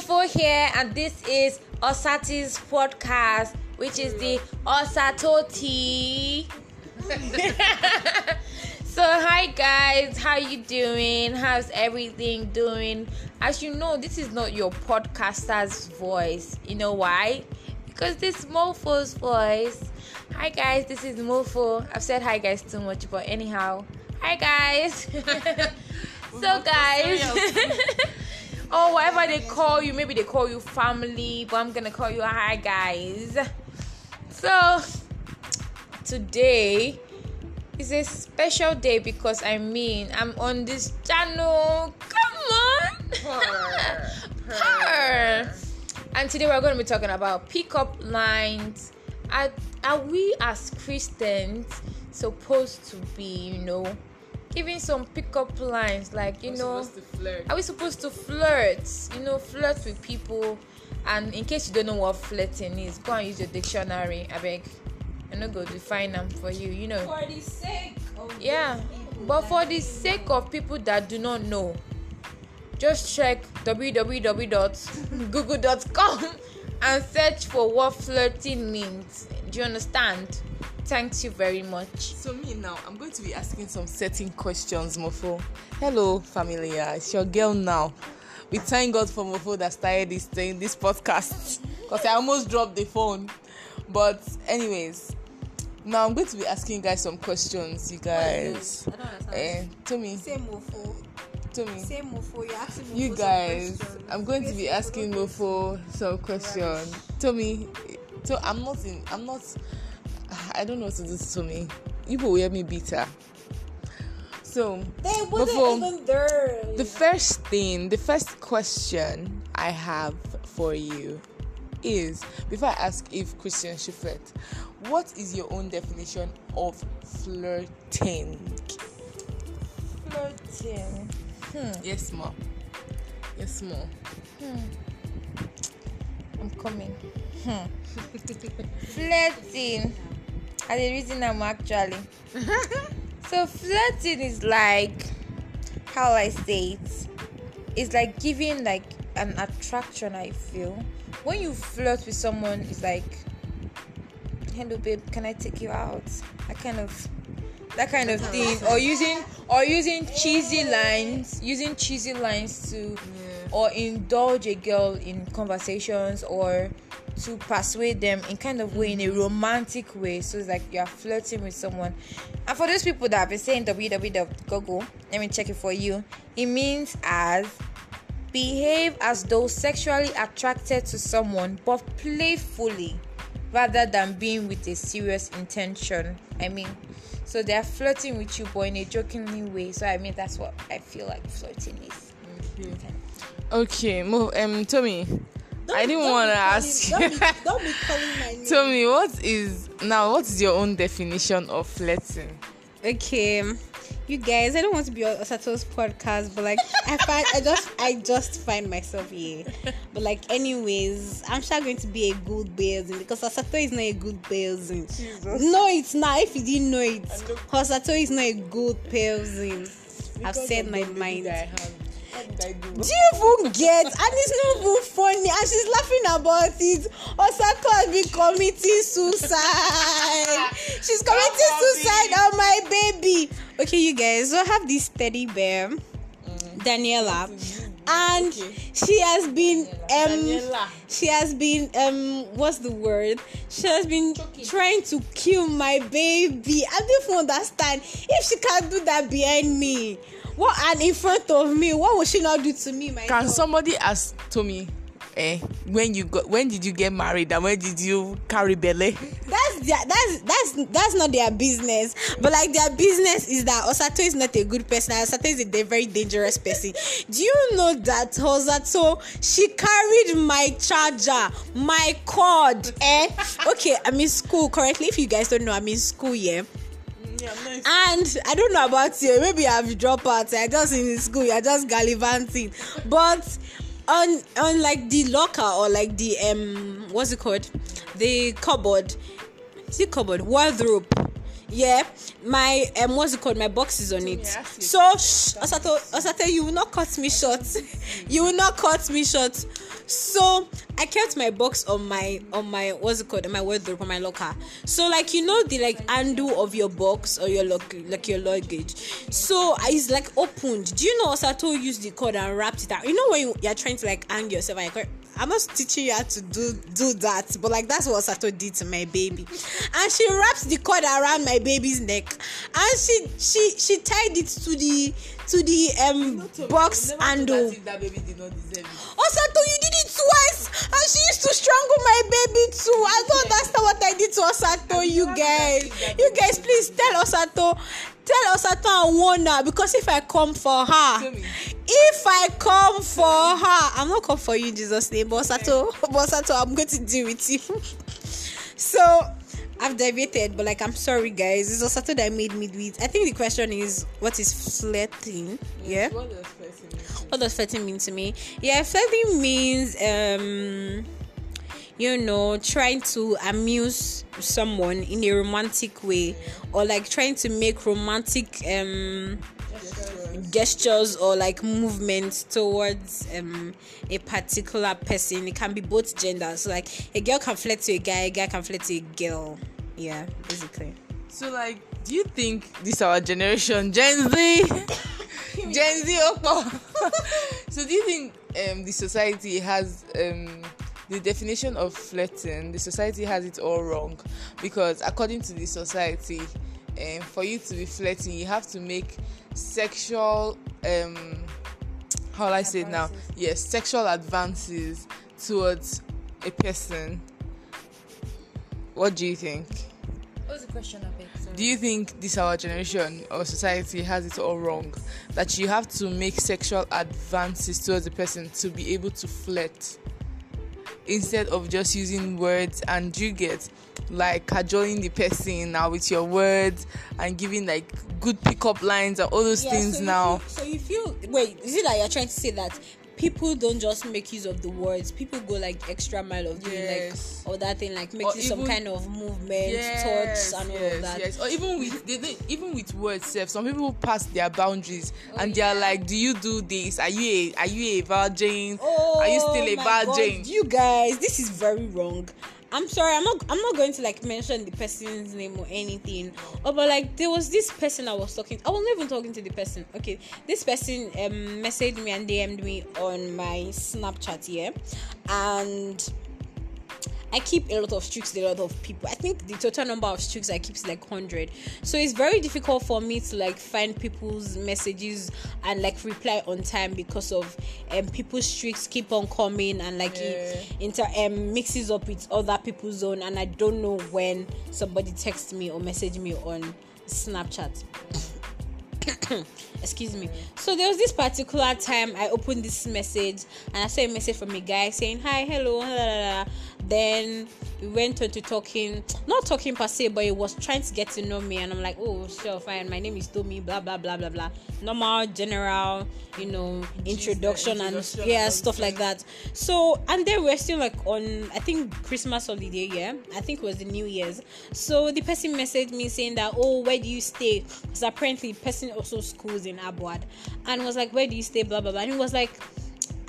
Mofo here, and this is Osato's podcast, which is the Osatoti. so, hi guys, how you doing? How's everything doing? As you know, this is not your podcaster's voice. You know why? Because this Mofo's voice. Hi guys, this is Mofo. I've said hi guys too much, but anyhow, hi guys. so guys. or whatever they call you. Maybe they call you family, but I'm gonna call you hi guys. So today is a special day because I mean I'm on this channel. Come on. Purr. Purr. And today we're going to be talking about pickup lines. Are, are we as Christians supposed to be, you know, giving some pickup lines like you We're know supposed to flirt. are we supposed to flirt? You know flirt with people and in case you don't know what flirting is go and use your dictionary i beg. I no go define them for you you know. For the sake of yeah but for the sake know. of people that do not know just check www.google.com and search for what flirting means. Do you understand thanks you very much So me now, I'm going to be asking some certain questions, Mofo. Hello, familia. It's your girl now. We thank God for Mofo that started this thing, this podcast, because I almost dropped the phone. But anyways, now I'm going to be asking you guys some questions, you guys. I don't understand. Eh, to me, Same mofo. to me. Same mofo. You're asking mofo You guys, questions. I'm going to be asking don't Mofo some questions. Tommy, so I'm not in. I'm not. I don't know what to do to me. You will hear me bitter. So They wasn't even there. the first thing, the first question I have for you is before I ask if Christian should flirt, what is your own definition of flirting? flirting hmm. Yes, ma'am. Yes, ma'am. I'm coming. Hmm. flirting. Are the reason I'm actually. so flirting is like how I say it. It's like giving like an attraction. I feel when you flirt with someone, it's like, hello babe, can I take you out? That kind of that kind of thing, or using or using cheesy lines, using cheesy lines to or indulge a girl in conversations or to persuade them in kind of way in a romantic way. So it's like you're flirting with someone. And for those people that have been saying www.google let me check it for you. It means as behave as though sexually attracted to someone but playfully rather than being with a serious intention. I mean so they're flirting with you but in a jokingly way. So i mean that's what i feel like flirting is. Okay, move. um, Tommy. Don't- I didn't want be to calling- ask Don't you. be, don't be calling my name. Tommy, what is now? What is your own definition of flirting? Okay, you guys, I don't want to be on Osato's podcast, but like I find I just I just find myself here. But like anyways, I'm sure going to be a good person because Osato is not a good person. No, it's not. If you didn't know it, Osato is not a good person. I've said my mind. What did I do? You even get? And it's not even funny. And she's laughing about it. Osato has been committing suicide. she's committing suicide on my baby. Okay, you guys. So I have this teddy bear, Daniela, and Okay. she has been um. Daniela. She has been um. What's the word? She has been trying to kill my baby. I don't even understand if she can't do that behind me. What and in front of me? What will she not do to me? My Can somebody ask Tommy? Eh, when you got when did you get married and when did you carry belly? that's their, that's that's that's not their business but like their business is that osato is not a good person osato is a very dangerous person do you know that osato she carried my charger my cord eh okay i'm in school currently if you guys don't know i'm in school yeah and i don't know about you maybe i've dropped out i just in school you're just gallivanting but on on like the locker or like the um what's it called the cupboard is it cupboard wardrobe yeah, my um, what's it called? My box is on it. So, as I asked you a So, shh, Osato, Osato, you will not cut me short. you will not cut me short. So I kept my box on my on my what's it called? On my wardrobe on my locker. So like you know the like handle of your box or your lock like your luggage. So it's like opened. Do you know Osato used the cord and wrapped it out? You know when you, you're trying to like hang yourself and you're I'm not teaching you how to do do that, but like that's what Sato did to my baby, and she wrapped the cord around my baby's neck, and she she she tied it to the to the um box handle. deserve it. Osato, you did it twice, and she used to strangle my baby too. I don't understand what I did to Osato. You guys, you guys, please tell Osato, tell Osato and warn her because if I come for her, if I come for her, I'm not come for you Jesus' name, but Osato, but Osato, I'm going to deal with you. so I've deviated, but like I'm sorry, guys. It's Osato that I made me do. I think the question is, what is flirting? Yeah. What does person mean? what does flirting mean to me yeah flirting means um you know trying to amuse someone in a romantic way or like trying to make romantic um gestures or like movements towards um a particular person. It can be both genders. So like a girl can flirt to a guy a guy can flirt to a girl. Yeah basically. So like, do you think this our generation, Gen Z, Gen Z, Opo? so do you think um the society has um the definition of flirting? The society has it all wrong? Because according to the society, um, for you to be flirting, you have to make sexual um how will I say it now? Yes, sexual advances towards a person. What do you think? What's the question of it? Do you think this our generation or society has it all wrong? That you have to make sexual advances towards a person to be able to flirt instead of just using words and you get like cajoling the person now with your words and giving like good pickup lines and all those things so now. feel- so you feel wait, is it that you're trying to say that people don't just make use of the words, people go like extra mile of doing Yes. like or that thing, like making some kind of movement, touch and all yes, of that. Yes. Or even with they, don't- even with words, self, some people pass their boundaries Oh, and they are like, "Do you do this? Are you a are you a virgin? Oh, are you still a oh my virgin?" God, you guys, this is very wrong. I'm sorry, I'm not I'm not going to like mention the person's name or anything. Oh, but like there was this person I was talking. I was not even talking to the person. Okay, this person um messaged me and DM'd me on my Snapchat here, and I keep a lot of streaks, with a lot of people. I think the total number of streaks I keep is like hundred. So it's very difficult for me to like find people's messages and like reply on time because of um people's streaks keep on coming and like it inter um mixes up with other people's own and I don't know when somebody texts me or message me on Snapchat. excuse me so there was this particular time i opened this message and i saw a message from a guy saying hi hello. Then we went on to talking not talking per se but he was trying to get to know me. And i'm like oh sure fine. My name is tommy blah blah blah blah blah. Normal general you know introduction and introduction yeah and stuff like that. So and then we're still like on i think christmas holiday yeah? I think it was the new year's. So the person messaged me saying that oh where do you stay? Because apparently the person also schools in abuad and was like where do you stay? Blah blah blah. And he was like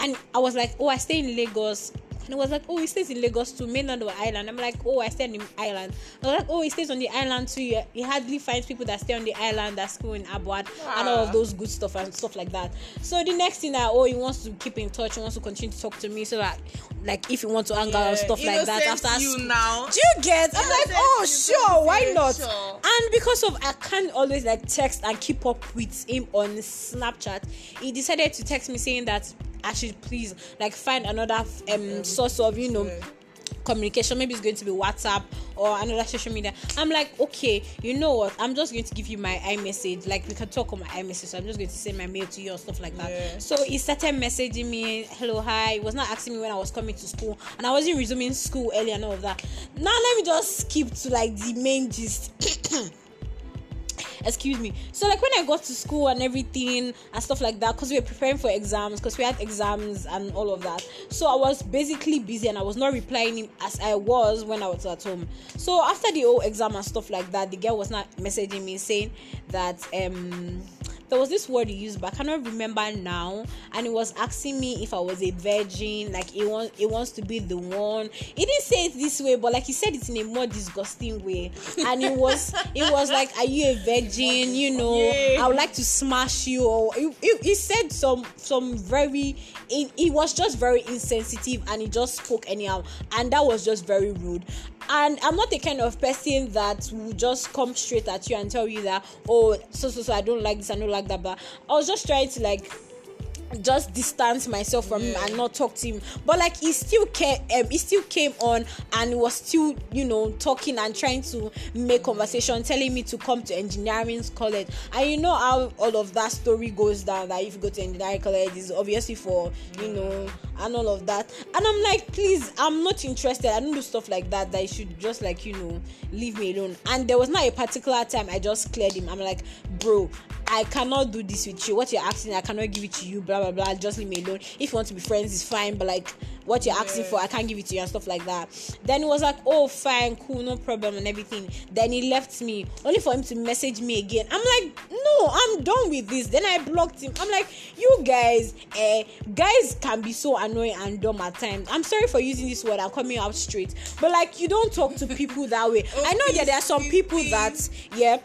and i was like oh i stay in lagos and it was like, oh, he stays in Lagos too, mainland or island. I'm like, oh, I stay on the island. I was like, oh, he stays on the island too. He- hardly finds people that stay on the island that school in Abuad and all of those good stuff and stuff like that. So the next thing that, oh, he wants to keep in touch, he wants to continue to talk to me so that, like, if he wants to hang out and stuff like that after you school. now. Do you get? I'm like, oh, sure, why not? sure. And because of I can't always like text and keep up with him on Snapchat, he decided to text me saying that I should please like find another um source of you know communication. Maybe it's going to be WhatsApp or another social media. I'm like, okay, you know what? I'm just going to give you my iMessage. Like we can talk on my iMessage. So I'm just going to send my mail to you or stuff like that. Yeah. So he started messaging me, hello, hi. He was not asking me when I was coming to school, and I wasn't resuming school early and all of that. Now let me just skip to like the main gist. excuse me. So like when I got to school and everything and stuff like that, because we were preparing for exams, because we had exams and all of that. So I was basically busy and I was not replying him as I was when I was at home. So after the whole exam and stuff like that, the girl was not messaging me saying that um there was this word he used, but I cannot remember now. And he was asking me if I was a virgin, like he wants he wants to be the one. He didn't say it this way, but like he said it in a more disgusting way. And it was it was like, Are you a virgin? You know, I would like to smash you, or he, he, he said some some very he, he was just very insensitive and he just spoke anyhow, and that was just very rude and i'm not the kind of person that will just come straight at you and tell you that oh so so so i don't like this i don't like that but i was just trying to like just distance myself from him and not talk to him. But like he still came um, he still came on and was still you know talking and trying to make conversation telling me to come to engineering college. And you know how all of that story goes down that if you go to engineering college is obviously for you know and all of that. And i'm like please i'm not interested. I don't do stuff like that that you should just like you know leave me alone. And there was not a particular time i just cleared him. I'm like bro I cannot do this with you. What you're asking, I cannot give it to you. Blah blah blah. Just leave me alone. If you want to be friends, it's fine. But like, what you're asking for, I can't give it to you and stuff like that. Then he was like, "Oh, fine, cool, no problem," and everything. Then he left me, only for him to message me again. I'm like, "No, I'm done with this." Then I blocked him. I'm like, "You guys, eh, guys can be so annoying and dumb at times." I'm sorry for using this word. I'm coming out straight, but like, you don't talk to people that way. I know that there are some people that, yeah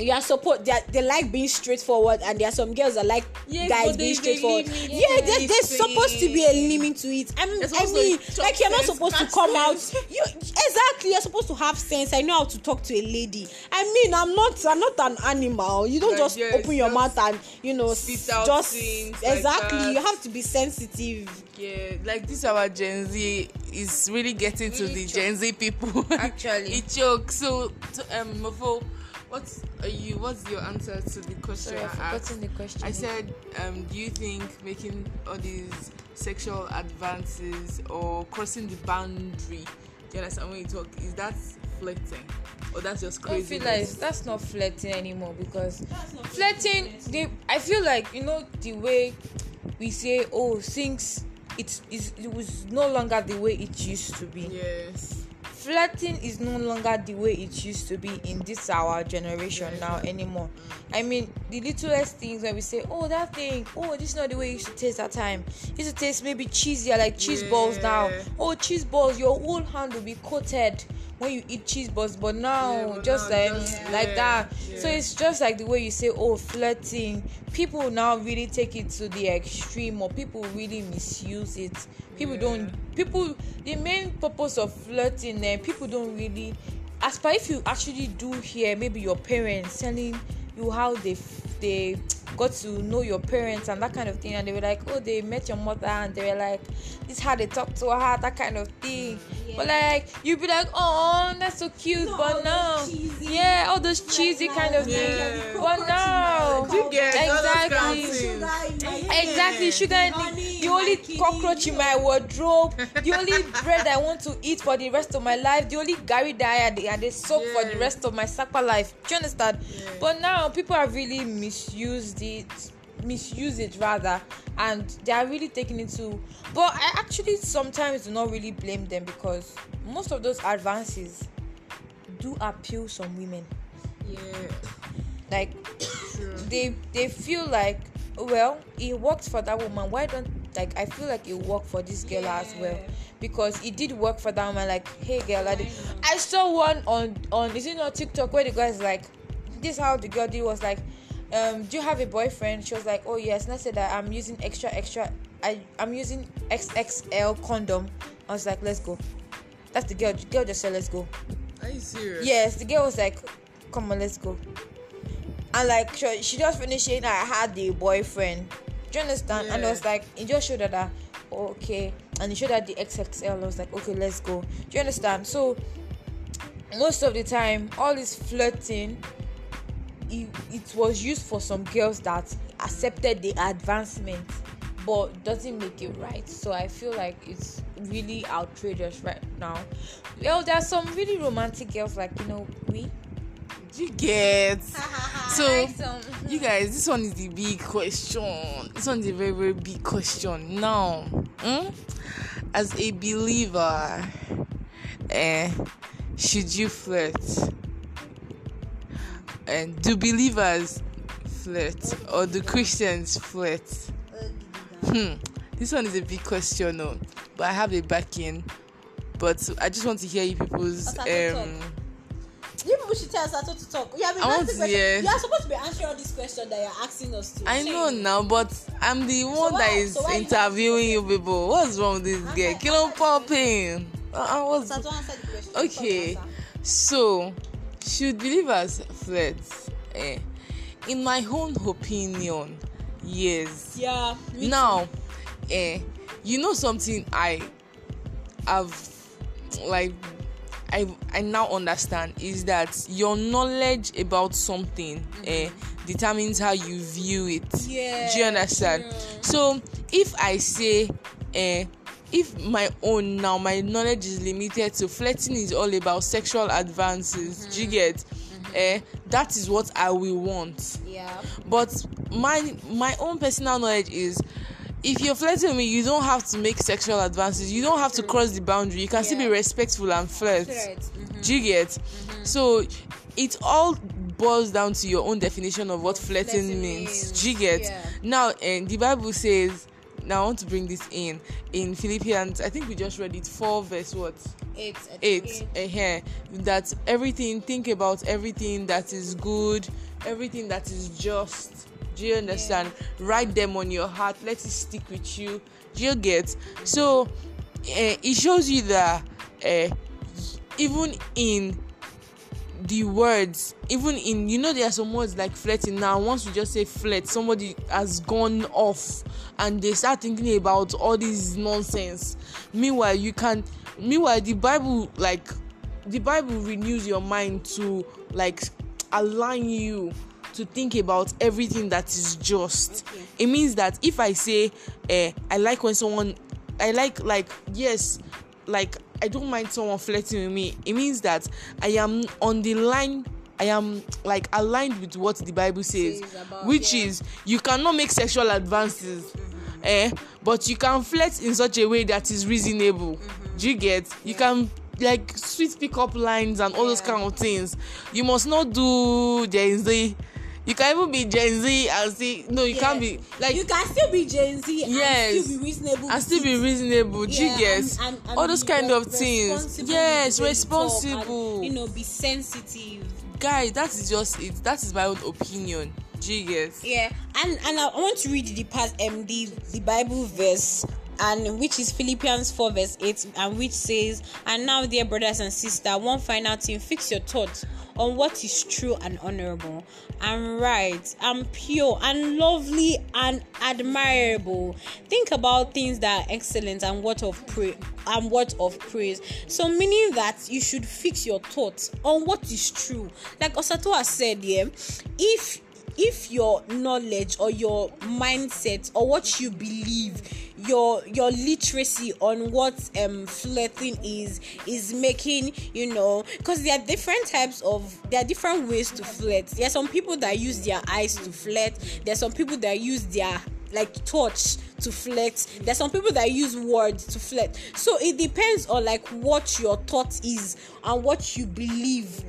you are support they, are, they like being straightforward and there are some girls that like Yes, guys being there's straightforward limit yeah to there, this there's supposed to be a limit to it i mean There's i mean like you're not supposed to come out sense. you exactly you're supposed to have sense i know how to talk to a lady i mean i'm not i'm not an animal you don't Like, just yes, open your mouth and you know spit out just like exactly that. you have to be sensitive Yeah, like this our Gen Z is really getting to Really the choke. Gen Z people. Actually. it chokes. So, to, um, what's are you? What's your answer to the question Sorry, I asked? the question. I said, um, do you think making all these sexual advances or crossing the boundary, do you understand when you talk, is that flirting or that's just I crazy? feel like that's not flirting anymore because flirting they I feel like you know the way we say oh things it is it was no longer the way it used to be. yes. Flirting is no longer the way it used to be in this our generation now anymore. I mean the littlest things when we say oh that thing. Oh this is not the way you should taste that time. It should taste maybe cheesier like cheese balls now. Yeah. oh cheese balls your whole hand will be coated when you eat cheese balls but now Yeah, but just now um, just- like yeah, that. So yeah. it's just like the way you say oh flirting. People now really take it to the extreme or people really misuse it. People don't people the main purpose of flirting eh, people don't really as per if you actually do hear maybe your parents telling you how they they got to know your parents and that kind of thing and they were like oh they met your mother and they were like this is how they talk to her that kind of thing but like you'd be like oh that's so cute No, but all no cheesy- yeah all those cheesy kind of Yeah. things but no Do you get all those exactly kind of things? Exactly, sugar and the only cockroach in my wardrobe, the only bread I want to eat for the rest of my life, the only Gary that I and they soak for the rest of my supper life. Do you understand? Yeah. But now people have really misused it, misuse it rather, and they are really taking it to. But I actually sometimes do not really blame them because most of those advances do appeal some women Yeah. like True. they they feel like well it worked for that woman why don't like i feel like it worked for this girl as well because it did work for that woman like hey girl I. I saw one on on is it not tiktok where the guy's like this how the girl did was like um do you have a boyfriend she was like oh yes and i said that i'm using extra extra i i'm using xxl condom i was like let's go that's the girl the girl just said let's go Are you serious? Yes, the girl was like, "Come on, let's go." And like, she, she just finished saying, "I had the boyfriend." Do you understand? And I was like, it just showed her that, oh, okay, and it showed her the XXL. I was like, okay, let's go. Do you understand? So most of the time, all this flirting, it, it was used for some girls that accepted the advancement but doesn't make it right so i feel like it's really outrageous right now well there are some really romantic girls like you know we You get. So you guys, this one is the big question. This one is a very very big question. Now, hmm? as a believer, eh, should you flirt? And do believers flirt or do Christians flirt? Hmm. This one is a big question, no. But I have a backing. But I just want to hear you people's um You people should tell us how to talk. You have been I want to. You are supposed to be answering all these questions that you're asking us to. I know now, but I'm the one why- that is so interviewing you people. What's wrong with this girl? Answer- Kill on answer the popping. Uh-uh, what's So I don't answer the question. okay? So, should believers flirt? Eh, in my own opinion, yes. Yeah. Now, eh, you know something I have like I I now understand is that your knowledge about something eh determines how you view it. Yeah, Do you understand? true. So if I say eh if my own now my knowledge is limited to flirting is all about sexual advances, do you get? Eh, that is what I will want. Yeah. but my my own personal knowledge is if you're flirting with me you don't have to make sexual advances. You don't have to cross the boundary. You can still be respectful and flirt. Right. Mhm. do you get? So it all boils down to your own definition of what flirting, flirting means. means, do you get? Yeah. now and the bible says now i want to bring this in in philippians i think we just read it 4 verse what? Eight. Think eight. Uh that everything think about everything that is good everything that is just. Do you understand? Write them on your heart. Let it stick with you. Do you get? So uh, it shows you that uh, even in the words even in you know there are some words like flirting. Now once you just say flirt somebody has gone off and they start thinking about all this nonsense. Meanwhile you can meanwhile the bible like the bible renews your mind to like align you to think about everything that is just. Okay. it means that if i say eh, i like when someone i like like yes like i don't mind someone flirting with me. It means that i am on the line i am like aligned with what the bible says about- which yeah. is you cannot make sexual advances eh but you can flirt in such a way that is reasonable. Do you get? You can like sweet pick up lines and all those Yeah. kind of things. You must not do gen z you can even be gen z and say no you Yeah. can't be like you can still be Gen Z Yes. and still be reasonable. and still be reasonable Yeah, get and- and- and all those kind of things responsible yes talk and, responsible you know, be sensitive. guy that is just it that is my own opinion do you get Yeah, and and I want to read the part um the the Bible verse and which is Philippians 4 verse 8 and which says and now dear brothers and sisters one final thing fix your thoughts on what is true and honorable and right and pure and lovely and admirable. Think about things that are excellent and what of praise and what of praise. So meaning that you should fix your thoughts on what is true. Like osato has said yeah if if your knowledge or your mindset or what you believe your your literacy on what um flirting is is making you know because there are different types of there are different ways to flirt. There are some people that use their eyes to flirt. There are some people that use their like touch to flirt. There's some people that use words to flirt. So it depends on like what your thought is and what you believe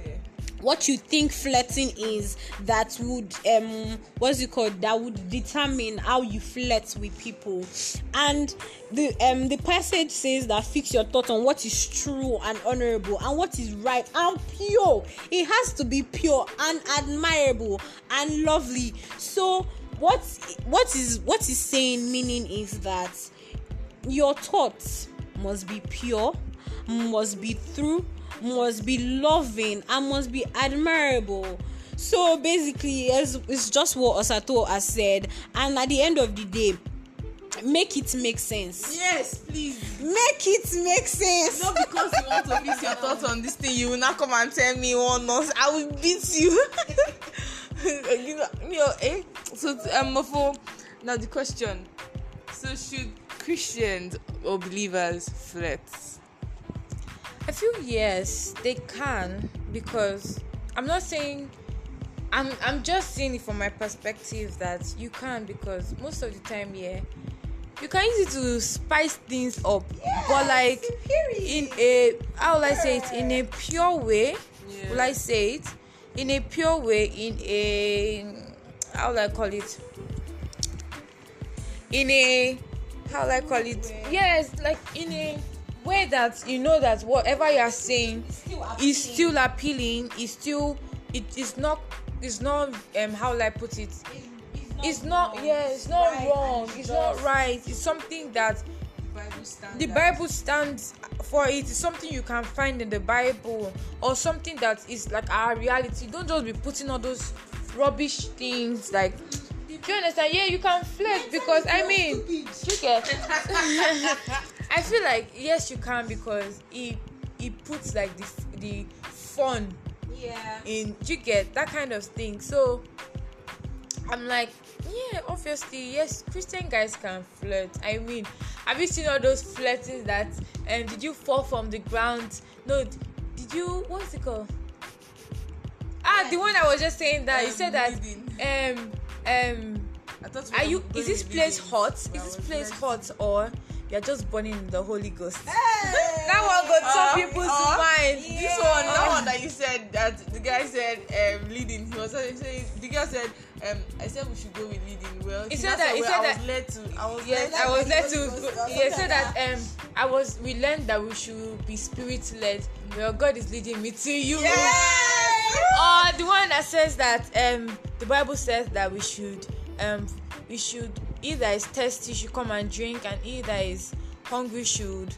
what you think flirting is that would um what's it called? That would determine how you flirt with people. And the um the passage says that fix your thought on what is true and honorable and what is right and pure. It has to be pure and admirable and lovely. So what what is what is saying meaning is that your thoughts must be pure must be true must be loving and must be admirable. So basically it's, it's just what osato has said. And at the end of the day make it make sense. Yes please. Make it make sense. Not because you want to fix your thoughts on this thing you will not come and tell me one nonsense. I will beat you. You know, you know eh? So um for now the question. So should christians or believers flirt I feel yes, they can because I'm not saying I'm I'm just seeing it from my perspective that you can because most of the time, yeah, you can use it to spice things up, but like in a how will I say it in a pure way? Yeah. Will I say it in a pure way? In a how will I call it? In a how will I call it? Yes, like in a way that you know that whatever you are saying is still appealing. Is still it is not it's not um how will I put it? It's not yeah, it's not wrong. It's not right. It's something that the Bible stands for it. It's something you can find in the Bible or something that is like our reality. Don't just be putting all those rubbish things like. Do you understand? Yeah, you can flirt because I mean, you get. I feel like yes, you can because it it puts like the the fun Yeah. in you get that kind of thing? So i'm like yeah obviously yes christian guys can flirt. I mean have you seen all those flirting that um did you fall from the ground? No did you what's it called? Ah the one i was just saying that you said that um um I thought we are you is this place hot? Is this place hot or you're just burning in the holy ghost. That one go Uh, turn people's uh, mind. This one, that one that you said that the guy said um, leading. He was saying the girl said um, I said we should go with leading. Well, He said that- he said I that- was led to. I was yes led i was led to yeah so like that um i was we learned that we should be spirit led well god is leading me to you. Or the one that says that um the bible says that we should um we should he that is thirsty should come and drink and he that is hungry should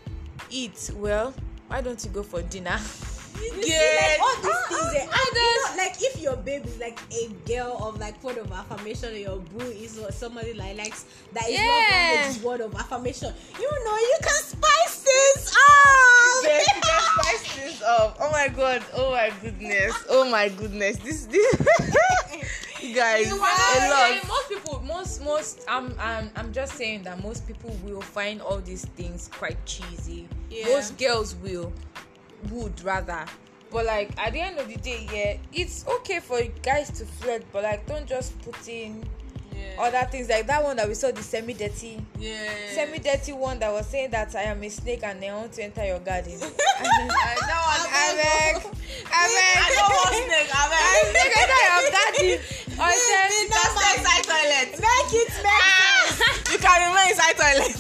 eat. Well why don't you go for dinner You see, Get- like all these things. eh, all and you know, like if your babe is like a girl of like word of affirmation, or your boo is somebody like likes that is Yeah. not language is word of affirmation. You know, you can spice things up. Yes, you can spice this up. Oh my god. Oh my goodness. Oh my goodness. This this. you guys, a lot. most people most most I'm, I'm i'm just saying that most people will find all these things quite cheesy Yeah. most girls will would rather but like at the end of the day yeah it's okay for guys to flirt but like don't just put in Yeah. other things like that one that we saw the semi dirty yeah. semi dirty one that was saying that i am a snake and they want to enter your garden that one. abeg I abeg don't want snake. I i snake enter your garden or say Just stay inside toilet. Make it make sense. You can remain inside toilet.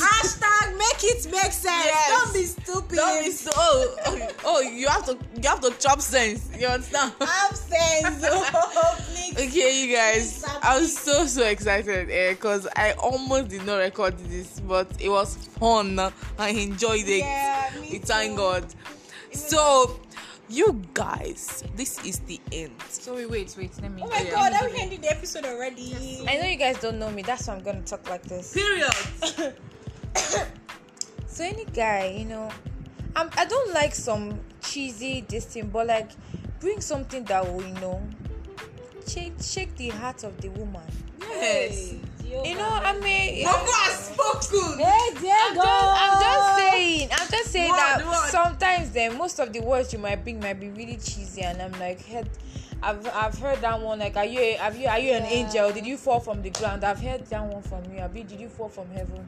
Hashtag make it make sense. Yes. Don't be stupid. Don't be so. Oh, oh, oh, you have to. You have to chop sense. You understand? Have sense. Oh, please. Okay, you guys, I was so so excited eh, because I almost did not record this, but it was fun. I enjoyed it. Yeah, me we thank too. God. So, you guys, this is the end. so wait wait wait let me Oh my Yeah. god, are we ending the episode already? I know you guys don't know me. That's why I'm gonna talk like this. Period. So any guy, you know, I'm, I don't like some cheesy this thing, but like bring something that will, you know, shake shake the heart of the woman. Yes. You know, I mean, has spoken. Hey, I'm just, I'm just saying, I'm just saying Word, that word. sometimes then most of the words you might bring might be really cheesy, and I'm like, head. I've, I've heard that one like are you a, have you are you an Yeah. angel? Did you fall from the ground? I've heard that one from you. Abi did you fall from heaven?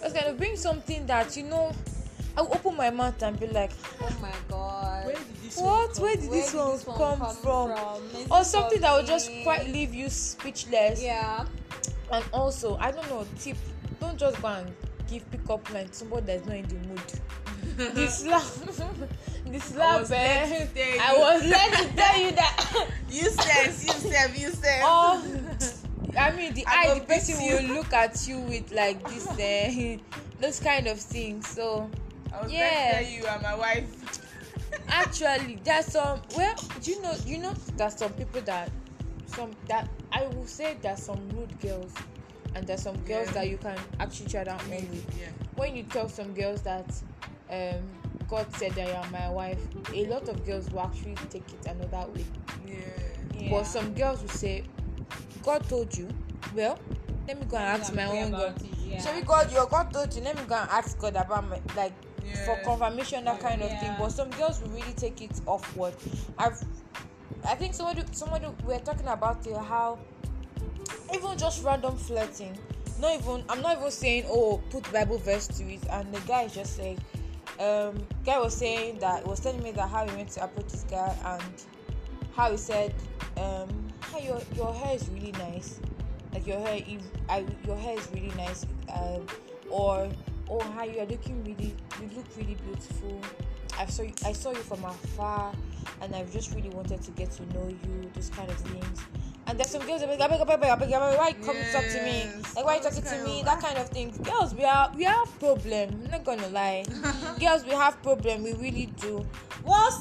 Kind of bring something that you know I will open my mouth and be like Oh my god. Where did this what? where did Where this did one this one come, come from, from? Or this something that will just quite leave you speechless. Yeah. and also i don't know tip don't just go and give pickup line to somebody that's not in the mood the slap the slap was led to tell i you. was led to tell you that Useless, useless, useless. oh i mean the I eye the person you. will look at you with like this uh, those kind of things so I was yeah. you are my wife. actually there's some well do you know you know there's some people that some that i will say there's some rude girls and there's some girls Yeah. that you can actually try that on with Yeah. when you tell some girls that um god said that you're my wife a lot of girls will actually take it another way Yeah. but some girls will say god told you well let me go and ask my own god Yeah. Sorry, God, your God told you. Let me go and ask God about my like for confirmation, that kind of thing. But some girls will really take it offward. I've I think somebody somebody we are talking about it, how even just random flirting. Not even I'm not even saying oh put Bible verse to it, and the guy is just saying. Um, guy was saying that was telling me that how he went to approach this guy and how he said, um, "Hi, your your hair is really nice. Like your hair, you, I, your hair is really nice." Um, or, "Oh, hi, you are looking really, you look really beautiful. I saw you, I saw you from afar, and I've just really wanted to get to know you. Those kind of things." And there's some girls that be like, "Abeg, abeg, abeg, abeg, why you come talk to me? Like, why you talking to me? of- That kind of thing. Girls, we are, we have problem. I'm not gonna lie. girls, we have problem. We really do. What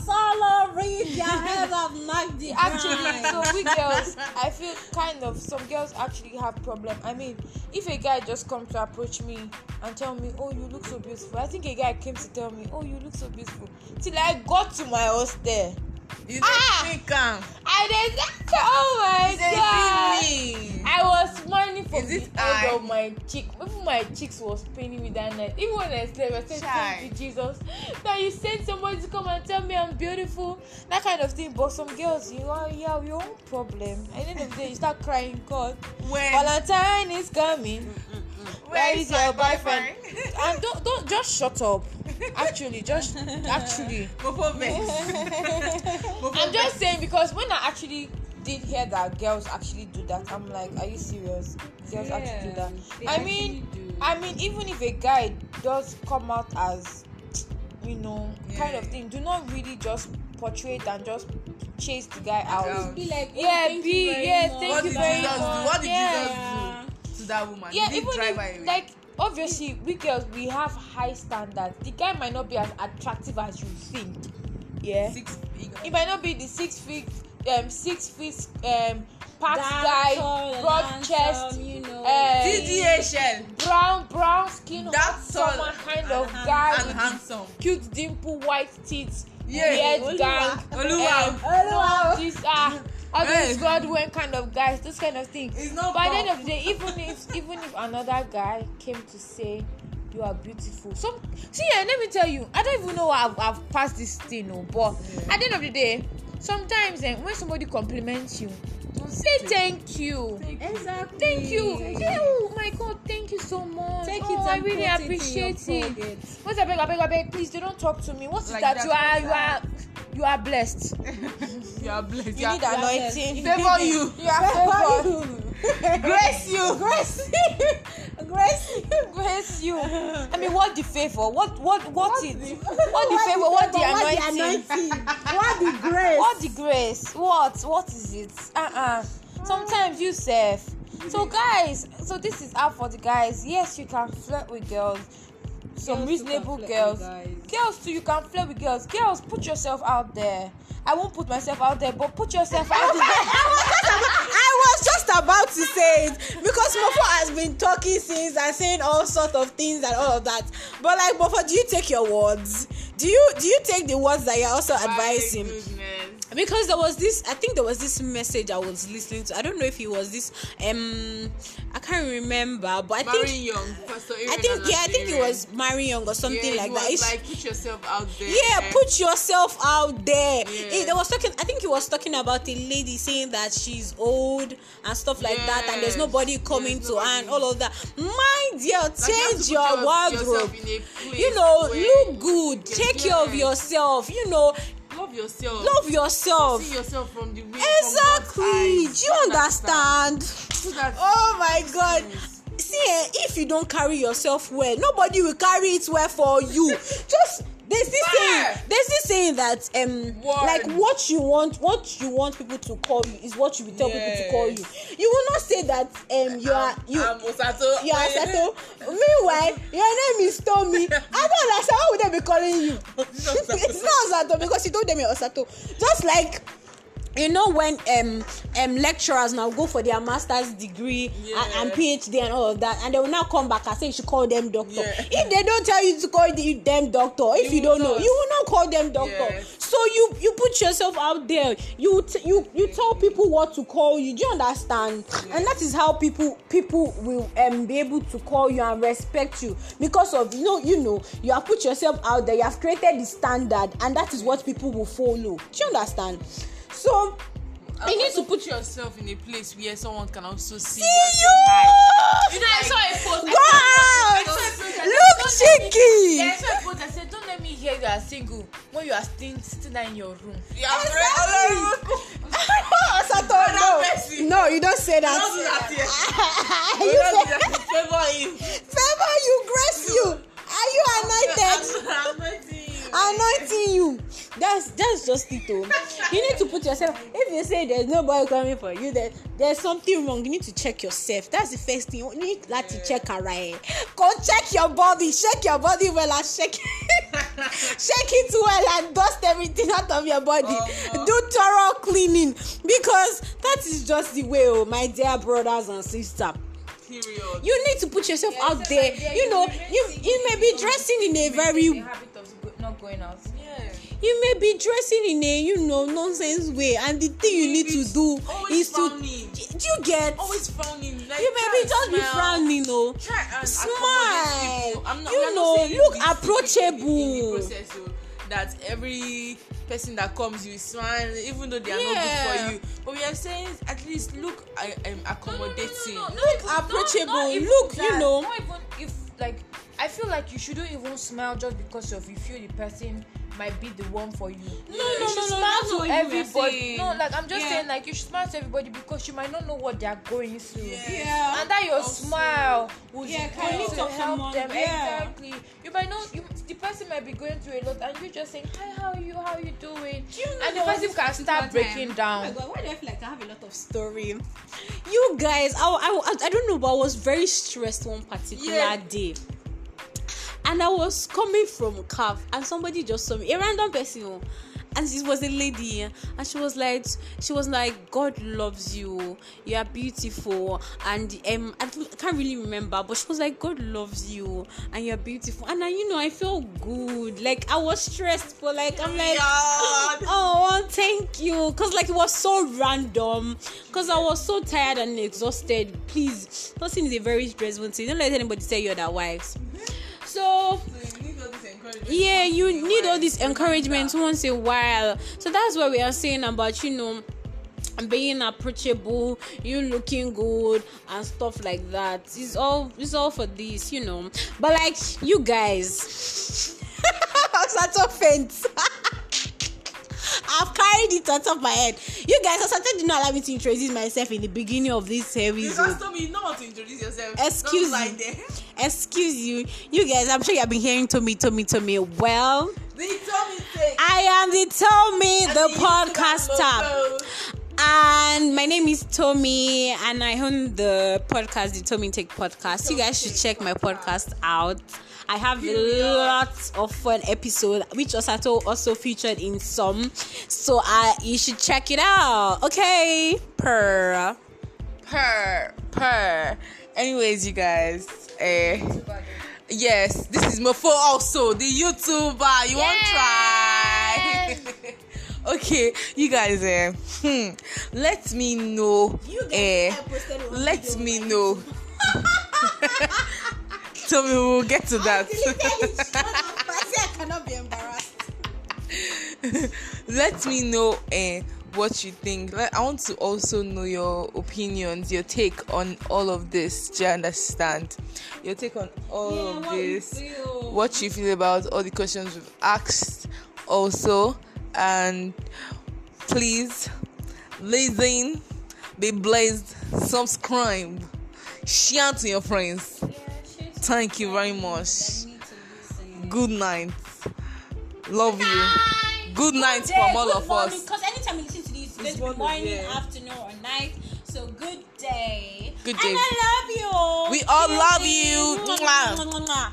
read your head of knock the actually so we girls i feel kind of some girls actually have problem i mean if a guy just come to approach me and tell me oh you look so beautiful i think a guy came to tell me oh you look so beautiful till i got to my hostel You Ah! think am. i dey oh my You god me. I was smiling from Is the I? of my cheek. Even my cheeks was paining me that night. Even when I slept, I said. Thank you, Jesus. That you sent somebody to come and tell me I'm beautiful. That kind of thing. But some girls, you are you have your own problem. At the end of the day, you start crying, God. When Valentine is coming. where is your boyfriend? and don't don't just shut up. Actually, just actually. Mofo vex. I'm just saying because when I actually did hear that girls actually do that, I'm like, are you serious? Girls actually do that. I mean, do. I mean, even if a guy does come out as, you know, kind of Yeah. thing, do not really just portray it and just chase the guy out. out. be like, oh, Yeah, thank be- you very yeah, much. thank What you did very do? much. What did Yeah. Jesus do to that woman? Yeah, even drive if, away? like obviously we girls we have high standards. The guy might not be as attractive as you think. Yeah. six figure. He might not be the six feet, um, six feet, um, Dark guy, broad handsome, chest, you know. uh, TDHL brown, brown skin, That summer kind and of hand- guy and with handsome. cute dimple, white teeth, Yeah. beard Oluwa. gang, Oluwa. um, Oluwa. these are all Hey. those Godwin kind of guys, those kind of things. It's not By the end of the day, even if even if another guy came to say you are beautiful, some see, yeah, let me tell you, I don't even know why I've, I've passed this thing, no, but at the end of the day, sometimes eh, when somebody compliments you, say thank you. Exactly. Thank you. Say, oh my God, thank you so much. Take oh, it I and really put appreciate it in your it. pocket. What's I beg, I beg, I beg, please, they don't talk to me. What is Like that? that, You are, you are, you are blessed. You are blessed. You need anointing. Favor you. You are favored. Grace you. Grace. Grace. Grace you. I mean, what the favor? What what what it? the- What the favor? What the What anointing? the anointing? What the grace? What the grace? What what is it? Uh uh Sometimes you serve. So guys, so this is out for the guys. Yes, you can flirt with girls. Some Girls reasonable girls. Girls too, you can flirt with girls. Girls, put yourself out there. I won't put myself out there, but put yourself out there. I was just about to say it because Mofo has been talking since and saying all sorts of things and all of that. But like Mofo, do you take your words? Do you do you take the words that you're also advising? My because there was this i think there was this message i was listening to. I don't know if it was this um i can't remember but i Mary think Young, Pastor i think yeah i think it was Mary Young or something yeah, like that. was It's- like put yourself out there. yeah put yourself out there. Yeah. Eh, there was talking i think he was talking about a lady saying that she's old and stuff like that and there's Yes. nobody coming There's to her and all of that. Mind dear Like, you change to your wardrobe. you know look good. you take care of yes. yourself. You know Love yourself. love yourself. See yourself from the way. exactly. do you understand? that oh my god. See eh, if you don't carry yourself well nobody will carry it well for you. Just there's this saying Fair. there's this saying that um Word. like what you want what you want people to call you is what you will tell people to call you. You will not say that um you are you I'm Osato. you are Sato meanwhile your name is Tommy I don't understand why would they be calling you? It's not Osato because you told them you're Osato. Just like you know when um um lecturers now go for their master's degree and, and phd and all of that and they will now come back and say you should call them doctor. Yeah. if they don't tell you to call them doctor if You you, don't know you will not call them doctor. Yes. so you you put yourself out there. You t- you you tell people what to call you. Do you understand? And that is how people people will um be able to call you and respect you. Because of you know you know you have put yourself out there. You have created the standard and that is what people will follow. Do you understand So you need to put yourself in a place where someone can also see, see you. you. You know, I saw a post. Go out. Look cheeky. Yeah, so I put I said, don't let me hear you are single when you are still sitting there in your room. Osato, no, no, you don't say that. Don't do that you say, that. Favor him. favor you, grace you. Are you anointed? Anointing you. that's that's just it oh. You need to put yourself if you say there's no boy coming for you then there's something wrong. You need to check yourself. That's the first thing. You need láti check ara ẹ. Go check your body. Shake your body well and shake shake it well and dust everything out of your body. Omo. do thorough cleaning. Because that is just the way oh my dear brothers and sisters. Period. you need to put yourself Yeah, out there. yeah, you know you you may be dressing in a very not going out. Yeah. you may be dressing in a you know nonsense way and the thing you need to do is to frowning. do you get Always frowning. Like, you may be just be smile. frowning o Try and smile people. I'm not, you not know saying look this in In approachable process, so that every person that comes you smile even though they are not Yeah. good for you but we are saying at least look I am accommodating No, no, no, no, Look not- approachable, not even look, you that. know. Not even if like I feel like you shouldn't even smile just because of you feel the person might be the one for you. no you no should no smile that's to everybody. No, like I'm just Yeah. saying, like you should smile to everybody because you might not know what they are going through. Yes. Yeah. And that your Also- smile will Yeah, to talk help someone? them. Yeah. Exactly. You might know you the person might be going through a lot and you just saying, Hi, how are you? How are you doing? Do you know and the person can start time- breaking down. Oh my god, why do I feel like I have a lot of story? You guys, I, I, I don't know, but I was very stressed one particular Yeah. day. And I was coming from calf, and somebody just saw me, a random person, oh, and she was a lady, and she was like, she was like, God loves you, you are beautiful, and um, I can't really remember, but she was like, God loves you, and you're beautiful, and I, you know, I felt good, like I was stressed, but like I'm like, oh thank you. Because like it was so random. Because i was so tired and exhausted. Please person is a very stressful thing. Don't let anybody tell you otherwise so So you need all this encouragement. yeah you Once in a need all this encouragement once in a while. So that's what we are saying about you know being approachable you looking good and stuff like that. It's all it's all for this you know. But like you guys Osato faint I've carried it on top of my head. You guys, Osato did not allow me to introduce myself in the beginning of this series. Because told me, you know how to introduce yourself. Excuse Don't me. Excuse you, you guys. I'm sure you have been hearing Tommy, Tommy, Tommy. Well, told me say. I am the Tommy, and the they used to have podcaster. And my name is Tommy, and I own the podcast, the Tommy Take Podcast. You guys should check my podcast out. I have lots of fun episodes, which Osato also featured in some. So uh, you should check it out. Okay, per. Per, per. Anyways, you guys. Eh, yes, this is Mofo also, the YouTuber. You want try? okay, you guys. Eh, hmm, let me know. Eh, let me know. Tell me, we'll get to that. I cannot be embarrassed. let me know eh, what you think. Like, I want to also know your opinions, your take on all of this. Do you understand? Your take on all of this. What you feel about all the questions we've asked, also, and please listen, be blessed, subscribe, share to your friends. Thank you very much. Good night. Love you. Good night from all of us. Because anytime you listen to this, it's It's morning, morning, yeah. afternoon, or night. So good day. Good day. And. I love you. We all love you. Mwah, mwah.